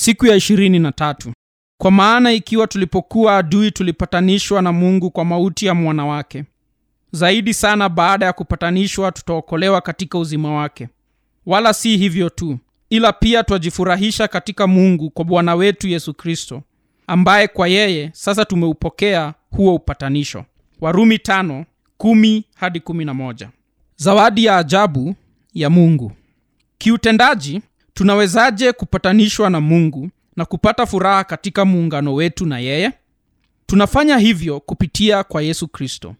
siku ya ishirini na tatu. Kwa maana ikiwa tulipokuwa adui tulipatanishwa na mungu kwa mauti ya mwana wake. Zaidi sana baada ya kupatanishwa tutaokolewa katika uzima wake. Wala si hivyo tu ila pia twajifurahisha katika mungu kwa bwana wetu yesu kristo ambaye kwa yeye sasa tumeupokea huo upatanisho. Warumi tano, kumi hadi kumi na moja. zawadi ya ajabu ya mungu. Kiutendaji tunawezaje kupatanishwa na mungu na kupata furaha katika muungano wetu na yeye? Tunafanya hivyo kupitia kwa yesu kristo.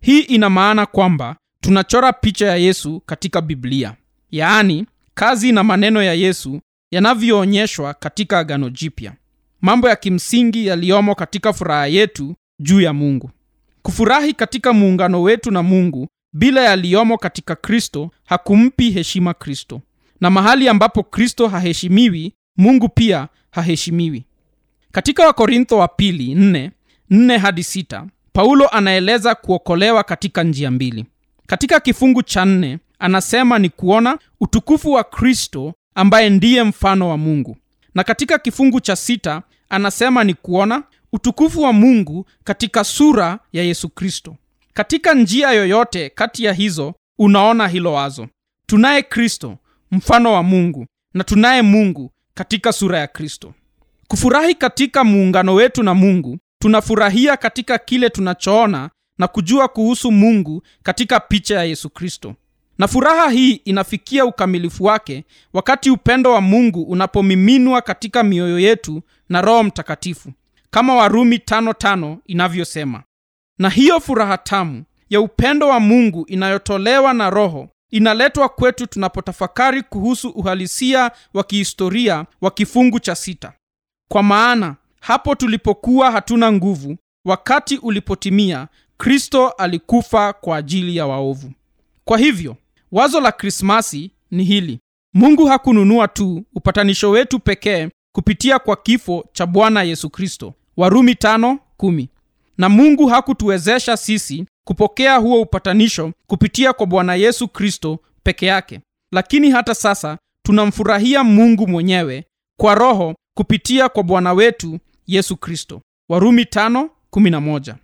Hii ina maana kwamba tunachora picha ya yesu katika biblia. Yaani kazi na maneno ya yesu yanavyoonyeshwa katika agano jipya. Mambo ya kimsingi yaliyomo katika furaha yetu juu ya mungu. Kufurahi katika muungano wetu na mungu bila yaliyomo katika kristo hakumpi heshima kristo na mahali ambapo kristo haheshimiwi mungu pia haheshimiwi. Katika wakorintho wa pili 4, 4 hadi sita, paulo anaeleza kuokolewa katika njia mbili. Katika kifungu cha nne anasema ni kuona utukufu wa kristo ambaye ndiye mfano wa mungu. Na katika kifungu cha sita anasema ni kuona utukufu wa mungu katika sura ya yesu kristo. Katika njia yoyote kati ya hizo unaona hilo wazo. Tunaye kristo mfano wa mungu na tunaye mungu katika sura ya kristo. Kufurahi katika muungano wetu na mungu tunafurahia katika kile tunachoona na kujua kuhusu mungu katika picha ya yesu kristo. Na furaha hii inafikia ukamilifu wake wakati upendo wa mungu unapomiminwa katika mioyo yetu na roho mtakatifu kama warumi tano tano inavyosema. Na hiyo furaha tamu ya upendo wa mungu inayotolewa na roho inaletwa kwetu tunapotafakari kuhusu uhalisia wa kihistoria wa kifungu cha sita. Kwa maana hapo tulipokuwa hatuna nguvu wakati ulipotimia kristo alikufa kwa ajili ya waovu. Kwa hivyo wazo la krismasi ni hili. Mungu hakununua tu upatanisho wetu pekee kupitia kwa kifo cha bwana yesu kristo. Warumi tano, kumi. na mungu hakutuwezesha sisi kupokea huo upatanisho kupitia kwa bwana yesu kristo peke yake. Lakini hata sasa tunamfurahia mungu mwenyewe kwa roho kupitia kwa bwana wetu yesu kristo. Warumi 5:11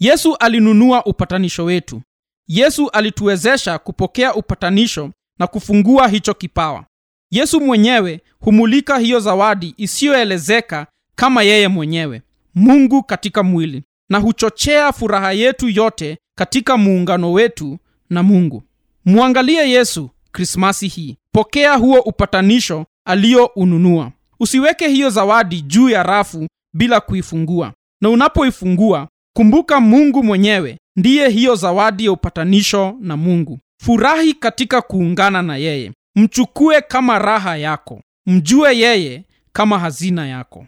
yesu alinunua upatanisho wetu. Yesu alituwezesha kupokea upatanisho na kufungua hicho kipawa. Yesu mwenyewe humulika hiyo zawadi isiyoelezeka kama yeye mwenyewe mungu katika mwili na huchochea furaha yetu yote katika muungano wetu na mungu. Mwangalie yesu krismasi hii. Pokea huo upatanisho aliyoununua usiweke hiyo zawadi juu ya rafu bila kuifungua. Na unapoifungua kumbuka mungu mwenyewe ndiye hiyo zawadi ya upatanisho na mungu. Furahi katika kuungana na yeye. Mchukue kama raha yako. Mjue yeye kama hazina yako